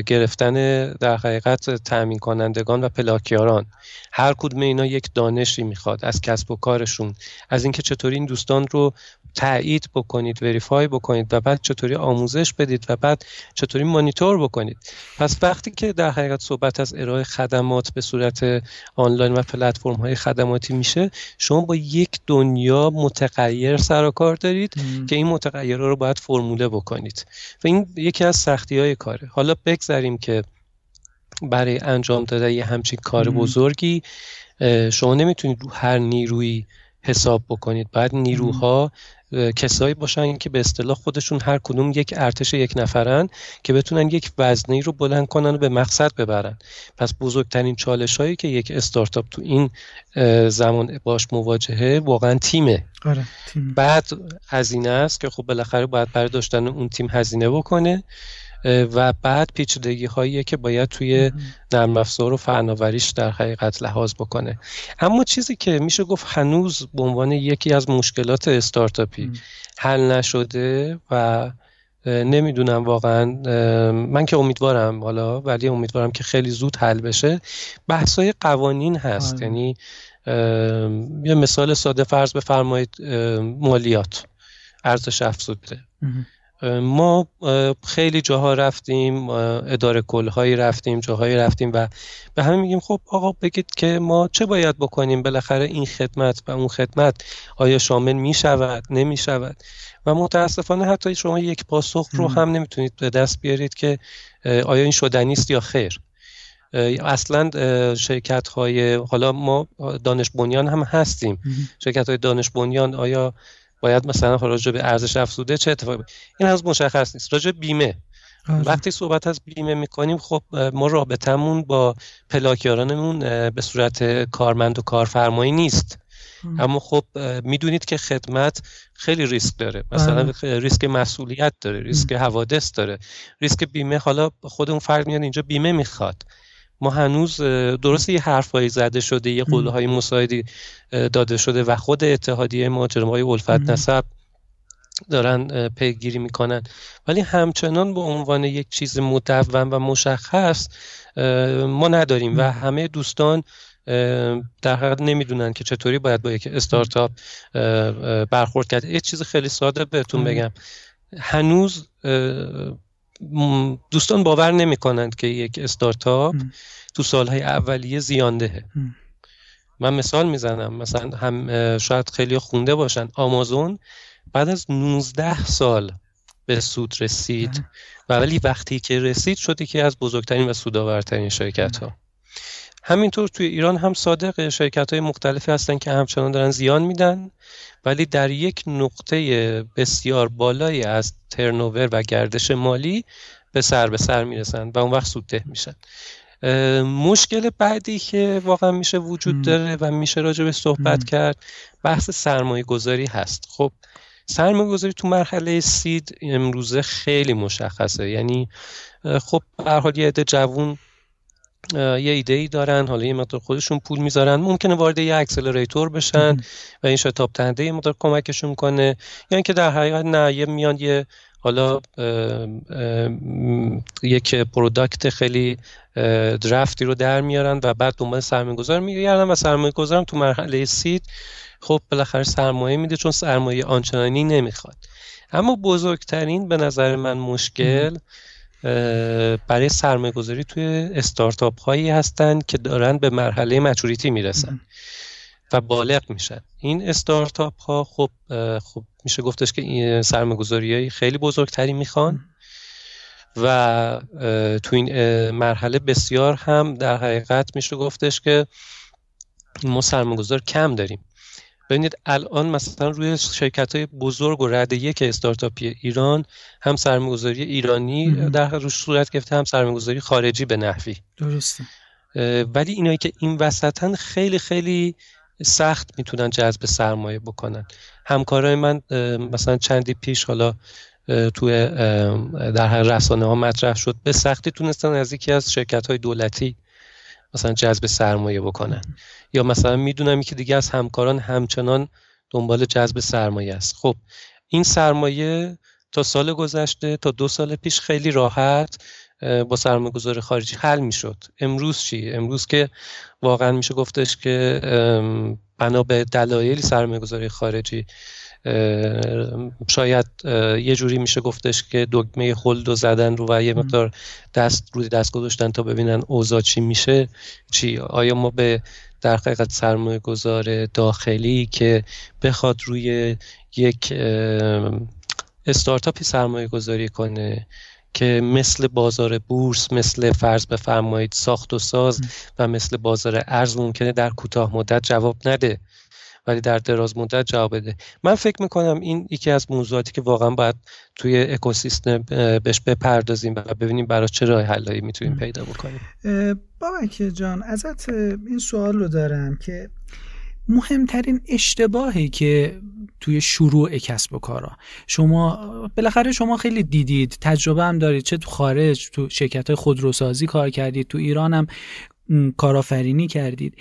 [SPEAKER 2] گرفتن در حقیقت تأمین کنندگان و پلاکیاران. هر کدوم اینا یک دانشی می‌خواد از کسب و کارشون. از اینکه چطوری این دوستان رو تایید بکنید وریفای بکنید و بعد چطوری آموزش بدید و بعد چطوری مانیتور بکنید. پس وقتی که در حقیقت صحبت از ارائه خدمات به صورت آنلاین و پلتفرم های خدماتی میشه شما با یک دنیا متغیر سر و کار دارید که این متغیرها رو باید فرموله بکنید. و این یکی از سختی های کاره. حالا بگذاریم که برای انجام دادن یه همچین کار بزرگی شما نمی‌تونید رو هر نیروی حساب بکنید. بعد نیروها کسایی باشن که به اصطلاح خودشون هر کدوم یک ارتش یک نفرن که بتونن یک وزنی رو بلند کنن و به مقصد ببرن. پس بزرگترین چالش هایی که یک استارتاپ تو این زمان باش مواجهه واقعا تیمه.
[SPEAKER 1] آره، تیم.
[SPEAKER 2] بعد هزینه است که خب بالاخره باید برای داشتن اون تیم هزینه بکنه. و بعد پیچیدگی هایی که باید توی نرم افزار و فناوریش در حقیقت لحاظ بکنه. اما چیزی که میشه گفت هنوز به عنوان یکی از مشکلات استارتاپی حل نشده و نمی‌دونم واقعا من که امیدوارم حالا ولی امیدوارم که خیلی زود حل بشه بحثای قوانین هست. آره. یعنی یه مثال ساده فرض بفرمایید مالیات ارزش افزوده. ما خیلی جاها رفتیم اداره کلهایی رفتیم جاهایی رفتیم و به همه میگیم خب آقا بگید که ما چه باید بکنیم؟ بالاخره این خدمت و اون خدمت آیا شامل می شود نمی شود و متاسفانه حتی شما یک پاسخ رو هم نمی‌تونید به دست بیارید که آیا این شدنی است یا خیر. اصلا شرکت های حالا ما دانش بنیان هم هستیم. شرکت های دانش بنیان آیا باید مثلا راجع به ارزش افزوده چه اتفاقی این از مشخص نیست. راجع بیمه. آره. وقتی صحبت از بیمه می‌کنیم خب ما رابطمون با پلاکیارانمون به صورت کارمند و کارفرمایی نیست. اما خب می‌دونید که خدمت خیلی ریسک داره. مثلا آره. ریسک مسئولیت داره ریسک حوادث داره. ریسک بیمه حالا خود اون فرد میاد اینجا بیمه می‌خواد. ما هنوز درست یه حرفایی زده شده یه قوله های مساعدی داده شده و خود اتحادیه مهاجرم های الفت نسب دارن پیگیری می‌کنن. ولی همچنان به عنوان یک چیز مدون و مشخص ما نداریم و همه دوستان در حقیقت نمی‌دونن که چطوری باید با یک استارتاپ برخورد کرد. یه چیز خیلی ساده بهتون بگم. هنوز دوستان باور نمی کنند که یک استارتاپ تو سالهای اولیه زیاندهه من مثال می‌زنم مثلا هم شاید خیلی خونده باشن. آمازون بعد از 19 سال به سود رسید و ولی وقتی که رسید شدی که از بزرگترین و سودآورترین شرکت ها همینطور توی ایران هم صادق شرکت های مختلفی هستن که همچنان دارن زیان میدن ولی در یک نقطه بسیار بالایی از ترنوور و گردش مالی به سر به سر می‌رسن و اون وقت سودده میشن. مشکل بعدی که واقعا میشه وجود داره و میشه راجع به صحبت کرد بحث سرمایه گذاری هست. خب سرمایه گذاری تو مرحله سید امروزه خیلی مشخصه. یعنی خب به حال یه عده جوون یه ایده ای دارن حالا یه مقدار خودشون پول می‌ذارن. ممکنه وارد یه اکسلراتور بشن و این شتاب دهنده یه مقدار کمکشون کنه. یا اینکه در حقیقت نه یه میان یه حالا یک پروداکت خیلی درفتی رو در میارن و بعد دنبال سرمایه گذار میگردن و سرمایه گذارم تو مرحله سید خب بالاخره سرمایه میده چون سرمایه آنچنانی نمی‌خواد. اما بزرگترین به نظر من مشکل برای سرمایه گذاری توی استارتاپ هایی هستن که دارن به مرحله مچوریتی می‌رسن و بالغ میشن. این استارتاپ ها خب خب میشه گفتش که سرمایه گذاری خیلی بزرگتری می‌خوان و تو این مرحله بسیار هم در حقیقت میشه گفتش که ما سرمایه گذار کم داریم. ببینید الان مثلا روی شرکت های بزرگ و رده یک استارتاپی ایران هم سرمایه‌گذاری ایرانی در روش صورت گرفته هم سرمایه‌گذاری خارجی به نحوی.
[SPEAKER 1] درسته.
[SPEAKER 2] ولی اینایی که این وسطن خیلی خیلی سخت می‌تونن جذب سرمایه بکنن. همکارای من مثلا چندی پیش حالا توی در رسانه ها مطرح شد. به سختی تونستن از یکی از شرکت های دولتی مثلا جذب سرمایه بکنن. یا مثلا می‌دونم که دیگه از همکاران همچنان دنبال جذب سرمایه است. خب این سرمایه تا سال گذشته تا دو سال پیش خیلی راحت با سرمایه گذار خارجی حل می‌شد. امروز چی امروز که واقعا میشه گفتش که بنا به دلایلی سرمایه گذاری خارجی شاید یه جوری میشه گفتش که دگمه خلد و زدن رو و یه مقدار دست روی دست گذاشتن تا ببینن اوضاع چی میشه چی؟ آیا ما به در حقیقت سرمایه گذار داخلی که بخواد روی یک استارتاپی سرمایه گذاری کنه که مثل بازار بورس مثل فرض بفرمایید ساخت و ساز و مثل بازار ارز ممکنه در کوتاه مدت جواب نده. ولی در دراز مدت جواب بده. من فکر می‌کنم این یکی از موضوعاتی که واقعا باید توی اکوسیستم بهش بپردازیم و ببینیم برای چه راه حلایی می‌تونیم پیدا بکنیم.
[SPEAKER 1] بابک جان ازت این سوال رو دارم که مهمترین اشتباهی که توی شروع کسب و کارا. شما بالاخره شما خیلی دیدید تجربه هم دارید چه تو خارج تو شرکت خودروسازی کار کردید تو ایران هم کارآفرینی کردید.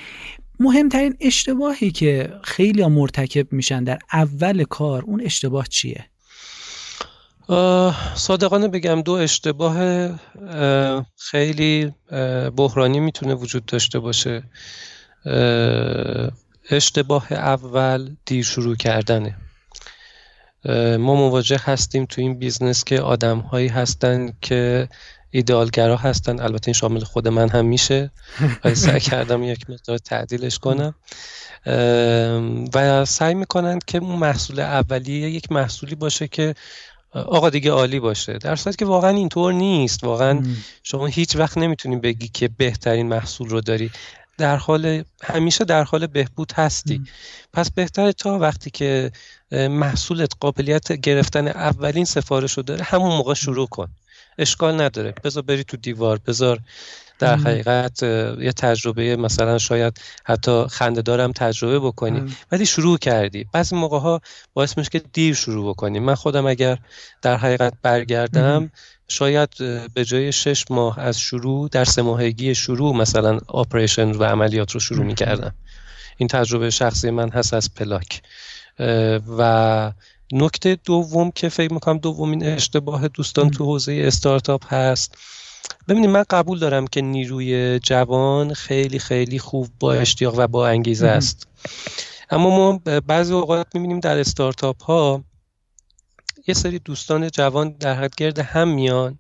[SPEAKER 1] مهمترین اشتباهی که خیلی مرتکب میشن در اول کار اون اشتباه چیه؟
[SPEAKER 2] صادقانه بگم دو اشتباه خیلی بحرانی می‌تونه وجود داشته باشه اشتباه اول دیر شروع کردنه ما مواجه هستیم تو این business که آدم هایی هستن که ایدئال‌گرا هستن. البته این شامل خود من هم میشه. و سعی کردم یک مقدار تعدیلش کنم. و سعی می‌کنن که اون محصول اولیه یک محصولی باشه که آقا دیگه عالی باشه. در صورتی که واقعا اینطور نیست. واقعا شما هیچ وقت نمی‌تونی بگی که بهترین محصول رو داری. در حال همیشه در حال بهبود هستی. پس بهتره تا وقتی که محصولت قابلیت گرفتن اولین سفارش رو داره همون موقع شروع کن. اشکال نداره. بذار بری تو دیوار بذار در حقیقت یه تجربه مثلا شاید حتی خنده دارم تجربه بکنی. ولی شروع کردی. بعضی موقع ها باعث میشه که دیر شروع بکنی. من خودم اگر در حقیقت برگردم شاید به جای شش ماه از شروع در سه ماهگی شروع مثلا آپریشن و عملیات رو شروع می‌کردم. این تجربه شخصی من هست از پلاک. و نکته دوم که فکر می‌کنم دومین اشتباه دوستان تو حوزه استارتاپ هست. ببینید من قبول دارم که نیروی جوان خیلی خیلی خوب با اشتیاق و با انگیزه است. اما ما بعضی اوقات می‌بینیم در استارتاپ ها یه سری دوستان جوان در حد گرد هم میان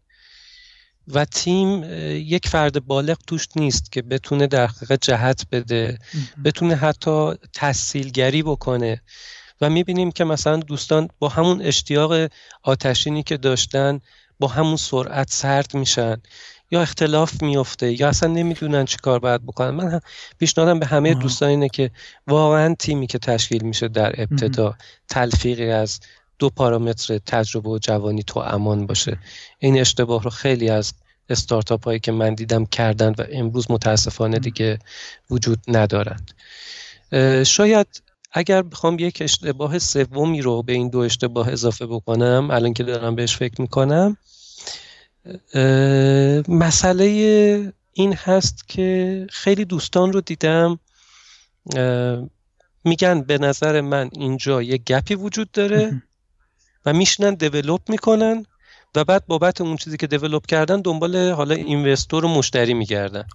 [SPEAKER 2] و تیم یک فرد بالغ توش نیست که بتونه در حقیقت جهت بده بتونه حتی تحصیلگری بکنه. و می‌بینیم که مثلا دوستان با همون اشتیاق آتشینی که داشتن با همون سرعت سرد میشن یا اختلاف میفته یا اصلا نمی‌دونن چی کار باید بکنن. من پیشنهادم به همه دوستان اینه که واقعا تیمی که تشکیل میشه در ابتدا تلفیقی از دو پارامتر تجربه و جوانی تو امان باشه. این اشتباه رو خیلی از استارتاپ هایی که من دیدم کردن و امروز متاسفانه دیگه وجود ندارند. شاید اگر بخوام یک اشتباه سومی رو به این دو اشتباه اضافه بکنم الان که دارم بهش فکر می‌کنم مسئله این هست که خیلی دوستان رو دیدم میگن به نظر من اینجا یه gap ی وجود داره و میشینن develop می‌کنن و بعد بابت اون چیزی که develop کردن دنبال حالا investor و مشتری میگردن.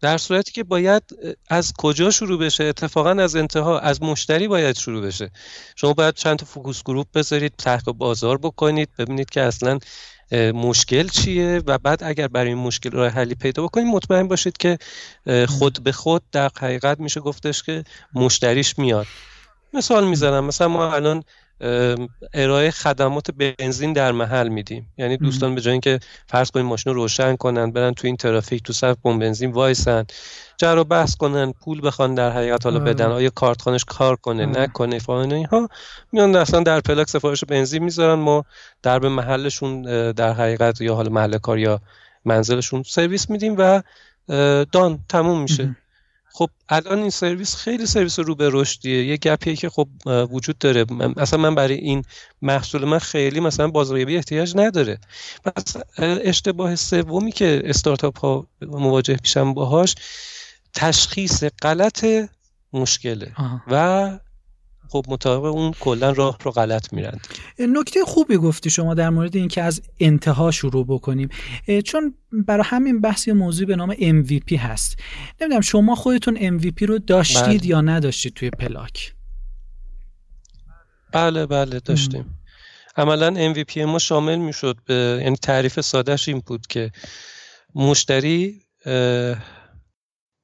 [SPEAKER 2] در صورتی که باید از کجا شروع بشه؟ اتفاقا از انتها از مشتری باید شروع بشه. شما باید چند تا focus group بذارید تحقیق بازار بکنید ببینید که اصلا مشکل چیه و بعد اگر برای این مشکل راه حلی پیدا بکنید مطمئن باشید که خود به خود در حقیقت میشه گفتش که مشتریش میاد. مثال می‌زنم مثلا ما الان ارائه خدمات بنزین در محل میدیم. یعنی دوستان به جای اینکه فرض کنیم ماشین رو روشن کنن برن تو این ترافیک تو صف پمپ بنزین وایسن جر و بحث کنن پول بخوان در حقیقت حالا بدن آیا کارت کار کنه نکنه فلان اینها میان اصلا در پلاک سفارش بنزین می‌ذارن ما در به محلشون در حقیقت یا حالا محل کار یا منزلشون سرویس میدیم و دان تموم میشه. خب الان این سرویس خیلی سرویس رو به رشدیه. یه گپیه که خب وجود داره. اصلا من برای این محصول من خیلی مثلا بازاریابی احتیاج نداره. پس اشتباه سومی که استارتاپ ها مواجه میشن باهاش تشخیص غلط مشکله و خب مطابق اون کلا راه رو غلط میرند.
[SPEAKER 1] نکته خوبی گفتی شما در مورد اینکه از انتها شروع بکنیم. چون برای همین بحث موضوع به نام MVP هست. نمی‌دونم شما خودتون MVP رو داشتید بله. یا نداشتید توی پلاک؟
[SPEAKER 2] بله بله داشتیم. عملا MVP ما شامل می‌شد به یعنی تعریف سادهش این بود که مشتری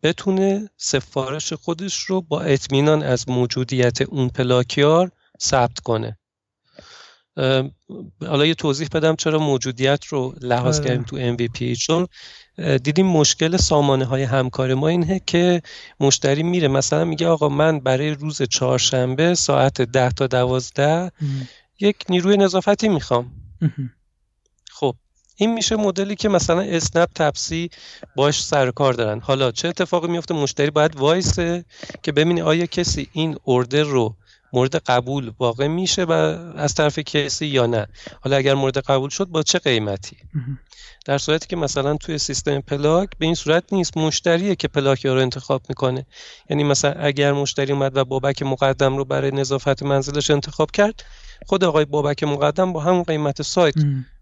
[SPEAKER 2] بتونه سفارش خودش رو با اطمینان از موجودیت اون پلاکیار ثبت کنه. حالا یه توضیح بدم چرا موجودیت رو لحاظ آره. کردیم تو MVP چون دیدیم مشکل سامانه های همکار ما اینه که مشتری میره مثلا میگه آقا من برای روز چهارشنبه ساعت ده تا دوازده یک نیروی نظافتی می‌خوام. این میشه مدلی که مثلا اسنپ تپسی باش سر کار دارن. حالا چه اتفاقی میفته؟ مشتری باید وایسه که ببینه آیا کسی این اوردر رو مورد قبول واقع میشه و از طرف کسی یا نه. حالا اگر مورد قبول شد با چه قیمتی؟ در صورتی که مثلا توی سیستم پلاک به این صورت نیست. مشتریه که پلاک رو انتخاب می‌کنه. یعنی مثلا اگر مشتری اومد و بابک مقدم رو برای نظافت منزلش انتخاب کرد خود آقای بابک مقدم با همون قیمت سایت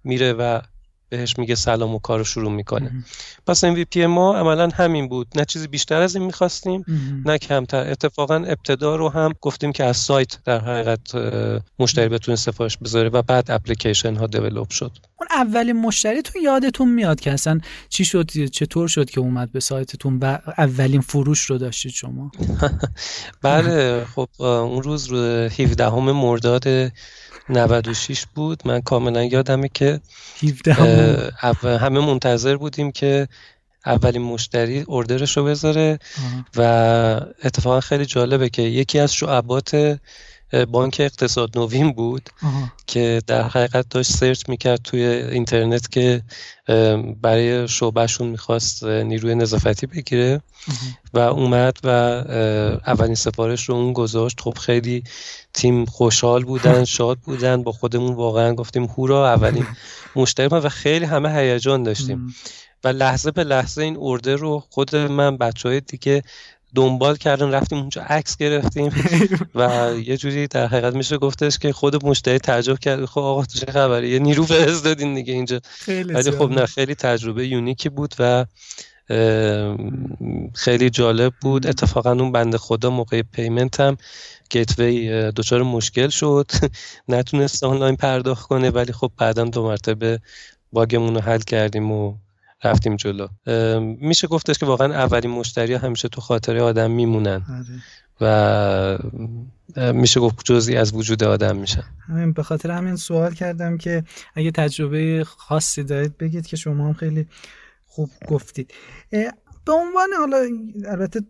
[SPEAKER 2] میره و بهش میگه سلام و کارو شروع می‌کنه. پس MVP ما عملا همین بود. نه چیزی بیشتر از این می‌خواستیم نه کمتر. اتفاقا ابتدا رو هم گفتیم که از سایت در حقیقت مشتری بتونه سفارش بذاره و بعد اپلیکیشن ها دیولپ شد.
[SPEAKER 1] اون اولین مشتریتون یادتون میاد که اصلا چی شد چطور شد که اومد به سایتتون و اولین فروش رو داشتید شما؟
[SPEAKER 2] بله خب اون روز رو 17 مرداد 96 بود. من کاملا یادمه که همه منتظر بودیم که اولین مشتری اردرش رو بذاره و اتفاقا خیلی جالبه که یکی از شعبات بانک اقتصاد نوین بود که در حقیقت داشت سرچ می‌کرد توی اینترنت که برای شعبهشون می‌خواست نیروی نظافتی بگیره و اومد و اولین سفارش رو اون گذاشت. خب خیلی تیم خوشحال بودن شاد بودن با خودمون واقعا گفتیم هورا اولین مشتری و خیلی همه هیجان داشتیم. و لحظه به لحظه این ارده رو خود من بچه های دیگه دنبال کردن رفتیم اونجا عکس گرفتیم و یه جوری در حقیقت میشه گفتش که خود مشتری تعجب کرد. خب آقا چه خبره یه نیرو فرستادین دیگه اینجا. ولی خب نه خیلی تجربه یونیکی بود و خیلی جالب بود. اتفاقا اون بند خدا موقع پیمنت هم گیتوی دچار مشکل شد. نتونست آنلاین پرداخت کنه ولی خب بعدا دو مرتبه باگمون رو حل کردیم و رفتیم جلو. میشه گفتش که واقعا اولین مشتری همیشه تو خاطره آدم میمونن. آره. و میشه گفت جزئی از وجود آدم میشن.
[SPEAKER 1] همین به خاطر همین سوال کردم که اگه تجربه خاصی دارید بگید که شما هم خیلی خوب گفتید. به عنوان حالا البته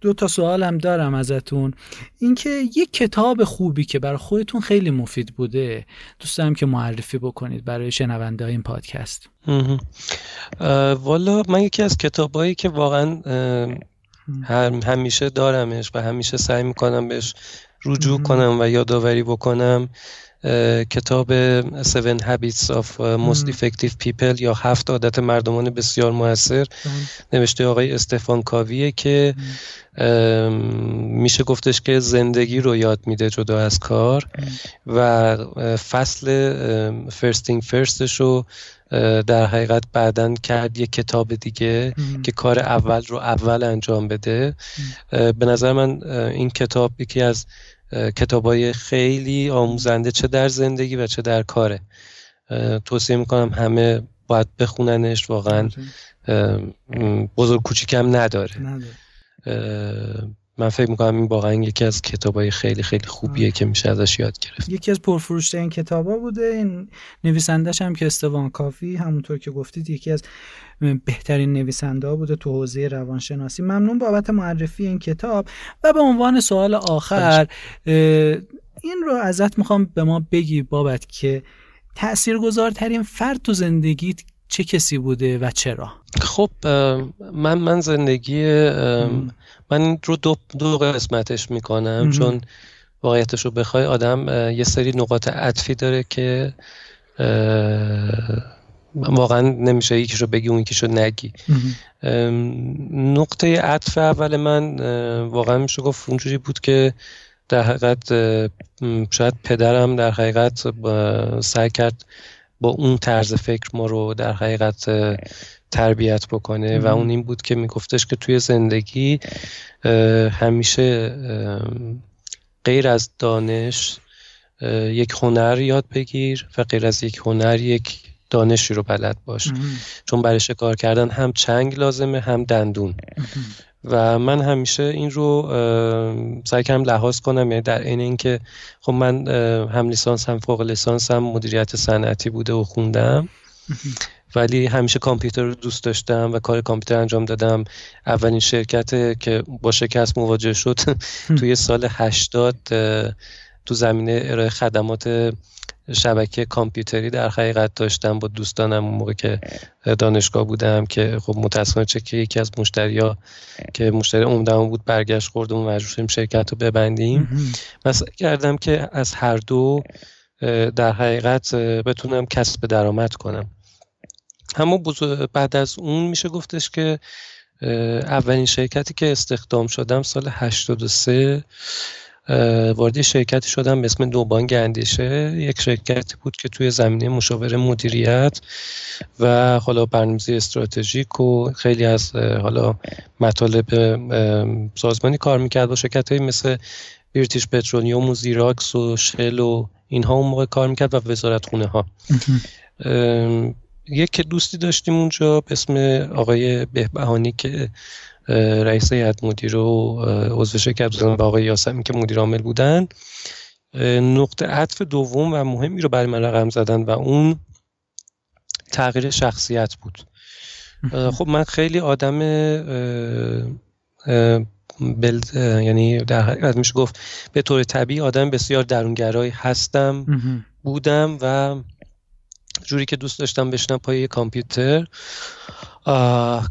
[SPEAKER 1] دو تا سوال هم دارم ازتون. اینکه یک کتاب خوبی که برای خودتون خیلی مفید بوده دوست دارم که معرفی بکنید برای شنونده های این پادکست.
[SPEAKER 2] والا من یکی از کتابایی که واقعا همیشه دارمش و همیشه سعی می‌کنم بهش رجوع کنم و یادآوری بکنم کتاب Seven Habits of Most Effective People یا هفت عادت مردمان بسیار موثر. نوشته آقای استفان کاویه که میشه گفتش که زندگی رو یاد میده جدا از کار و فصل فرستینگ فرستش رو در حقیقت بعدا کرد یه کتاب دیگه که کار اول رو اول انجام بده. به نظر من این کتاب یکی از کتابای خیلی آموزنده چه در زندگی و چه در کاره. توصیه می‌کنم همه باید بخوننش واقعا بزرگ کوچیکم نداره, نداره. من فکر می‌کنم این واقعا یکی از کتابای خیلی خیلی خوبیه که میشه ازش یاد گرفت.
[SPEAKER 1] یکی از پرفروشترین این کتابا بوده. این نویسندش هم که استوان کافی همونطور که گفتید یکی از بهترین نویسنده بوده تو حوزه روانشناسی. ممنون بابت معرفی این کتاب. و به عنوان سوال آخر این رو ازت می‌خوام به ما بگی بابت که تاثیرگذارترین فرد تو زندگیت چه کسی بوده و چرا؟
[SPEAKER 2] خب من من زندگی من رو دو, دو قسمتش می‌کنم چون واقعیتش رو بخوای آدم یه سری نقاط عطفی داره که واقعا نمیشه یکیش رو بگی اون یکیش رو نگی. نقطه عطف اول من واقعا میشه گفت اونجوری بود که در حقیقت شاید پدرم در حقیقت سعی کرد با اون طرز فکر ما رو در حقیقت تربیت بکنه. و اون این بود که میگفتش که توی زندگی همیشه غیر از دانش یک هنر یاد بگیر و غیر از یک هنر یک دانشی رو بلد باش. چون برای شکار کردن هم چنگ لازمه هم دندون. و من همیشه این رو سعی کردم لحاظ کنم یعنی در این اینکه خب من هم لیسانس هم فوق لیسانس هم مدیریت صنعتی بوده و خوندم. ولی همیشه کامپیوتر رو دوست داشتم و کار کامپیوتر انجام دادم. اولین شرکت که با شکست مواجه شد توی سال 80 تو زمینه ارائه خدمات شبکه کامپیوتری در حقیقت داشتم با دوستانم اون موقع که دانشگاه بودم که خب متاسفانه چه که یکی از مشتریا که مشتری عمدمون بود برگشت خورد و مجبور شدیم شرکت رو ببندیم. مثلا کردم که از هر دو در حقیقت بتونم کسب درآمد کنم. اما بعد از اون میشه گفتش که اولین شرکتی که استخدام شدم سال 83 وارد شرکتی شدم به اسم دوبانگ اندیشه. یک شرکتی بود که توی زمینه مشاور مدیریت و حالا برنامه‌ریزی استراتژیک و خیلی از حالا مطالب سازمانی کار می‌کرد با شرکت مثل بیرتیش پترونیوم و زیراکس و شل و اینها اون موقع کار می‌کرد و وزارت خونه ها یک دوستی داشتیم اونجا به اسم آقای بهبهانی که رئیس هیئت مدیره و عضو شرکت بودن و آقای یاسمی که مدیر عامل بودن. نقطه عطف دوم و مهمی رو برای من رقم زدن و اون تغییر شخصیت بود. خب من خیلی آدم بلد یعنی در حقیقت میشه گفت به طور طبیعی آدم بسیار درونگرایی هستم بودم و جوری که دوست داشتم بشنم پای کامپیوتر.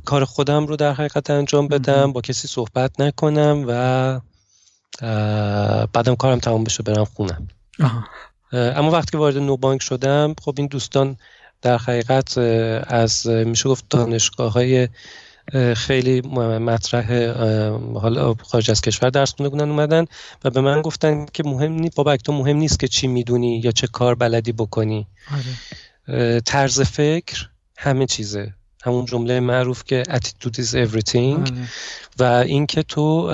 [SPEAKER 2] کار خودم رو در حقیقت انجام بدم با کسی صحبت نکنم و بعدم کارم تمام بشه برم خونم. اما وقتی که وارد نوبانک شدم خب این دوستان در حقیقت از میشه گفت دانشگاه های خیلی مطرح حالا خارج از کشور درس خونده بودن اومدن و به من گفتن که مهم نیست بابا تو مهم نیست که چی می‌دونی یا چه کار بلدی بکنی. آره. طرز فکر همه چیزه. همون جمله معروف که attitude is everything. آره. و اینکه تو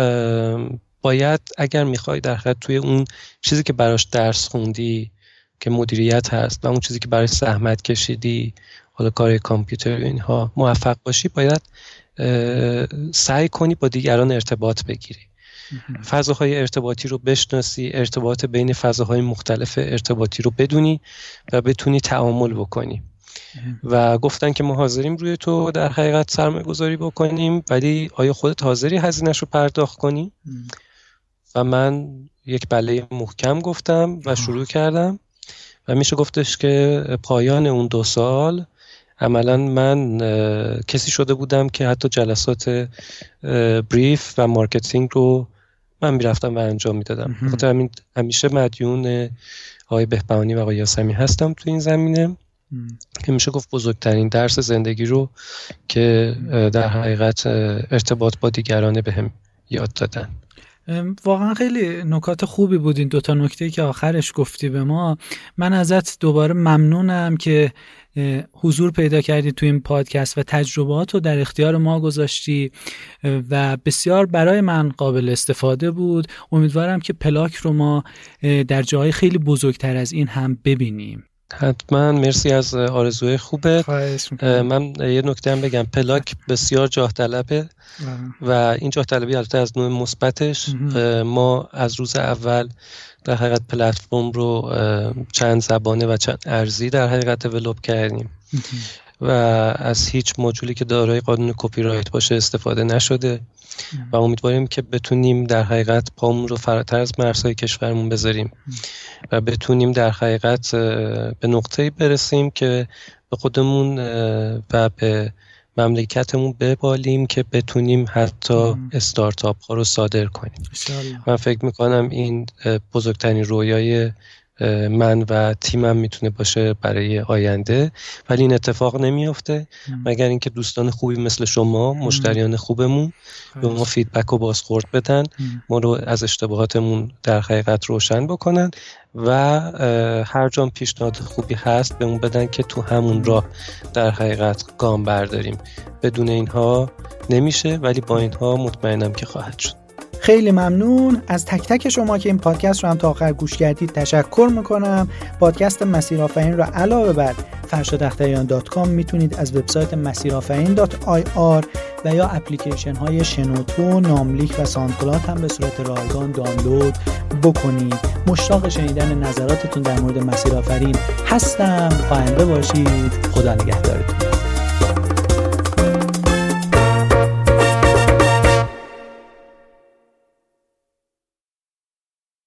[SPEAKER 2] باید اگر می‌خوای در حقیقت توی اون چیزی که براش درس خوندی که مدیریت هست و اون چیزی که برای زحمت کشیدی حالا کار کامپیوتر اینها موفق باشی باید سعی کنی با دیگران ارتباط بگیری. فضاهای ارتباطی رو بشناسی ارتباط بین فضاهای مختلف ارتباطی رو بدونی و بتونی تعامل بکنی. و گفتن که ما حاضریم روی تو در حقیقت سرمایه گذاری بکنیم ولی آیا خودت حاضری هزینه‌ش رو پرداخت کنی؟ و من یک بله محکم گفتم و شروع کردم و میشه گفتش که پایان اون دو سال عملا من کسی شده بودم که حتی جلسات brief و marketing رو من می‌رفتم و انجام می‌دادم. خاطر همین همیشه مدیون آقای بهبهانی و آقای یاسمی هستم تو این زمینه. که میشه گفت بزرگترین درس زندگی رو که در حقیقت ارتباط با دیگرانه به هم یاد دادن.
[SPEAKER 1] واقعا خیلی نکات خوبی بود این دوتا نکته که آخرش گفتی به ما. من ازت دوباره ممنونم که حضور پیدا کردی تو این پادکست و تجربات رو در اختیار ما گذاشتی و بسیار برای من قابل استفاده بود. امیدوارم که پلاک رو ما در جای خیلی بزرگتر از این هم ببینیم.
[SPEAKER 2] حتما. مرسی از آرزوی خوبه من یه نکته هم بگم. پلاک بسیار جاه طلبه و این جاه طلبی البته از نوع مثبتش. ما از روز اول در حقیقت پلتفرم رو چند زبانه و چند ارزی در حقیقت دیولپ کردیم. و از هیچ مجولی که دارای قانون کپی رایت باشه استفاده نشده. و امیدواریم که بتونیم در حقیقت پامون رو فراتر از مرزهای کشورمون بذاریم. و بتونیم در حقیقت به نقطه‌ای برسیم که به خودمون و به مملکتمون ببالیم که بتونیم حتی استارتاپ ها رو صادر کنیم. من فکر می‌کنم این بزرگترین رویای من و تیمم می‌تونه باشه برای آینده ولی این اتفاق نمیافته. مگر اینکه دوستان خوبی مثل شما مشتریان خوبمون به ما فیدبک و بازخورد بدن. ما رو از اشتباهاتمون در حقیقت روشن بکنن و هر جام پیشنهاد خوبی هست به اون بدن که تو همون راه در حقیقت گام برداریم. بدون اینها نمیشه ولی با اینها مطمئنم که خواهد شد.
[SPEAKER 1] خیلی ممنون. از تک تک شما که این پادکست رو هم تا آخر گوش کردید تشکر می‌کنم. پادکست مسیر آفرین رو علاوه بر کام می‌تونید از وبسایت آر و یا اپلیکیشن های شنوتو، ناملیک و سانکلات هم به صورت رایگان دانلود بکنید. مشتاق شنیدن نظراتتون در مورد مسیر آفرین هستم. پاینده باشید. خدا نگهدارتون.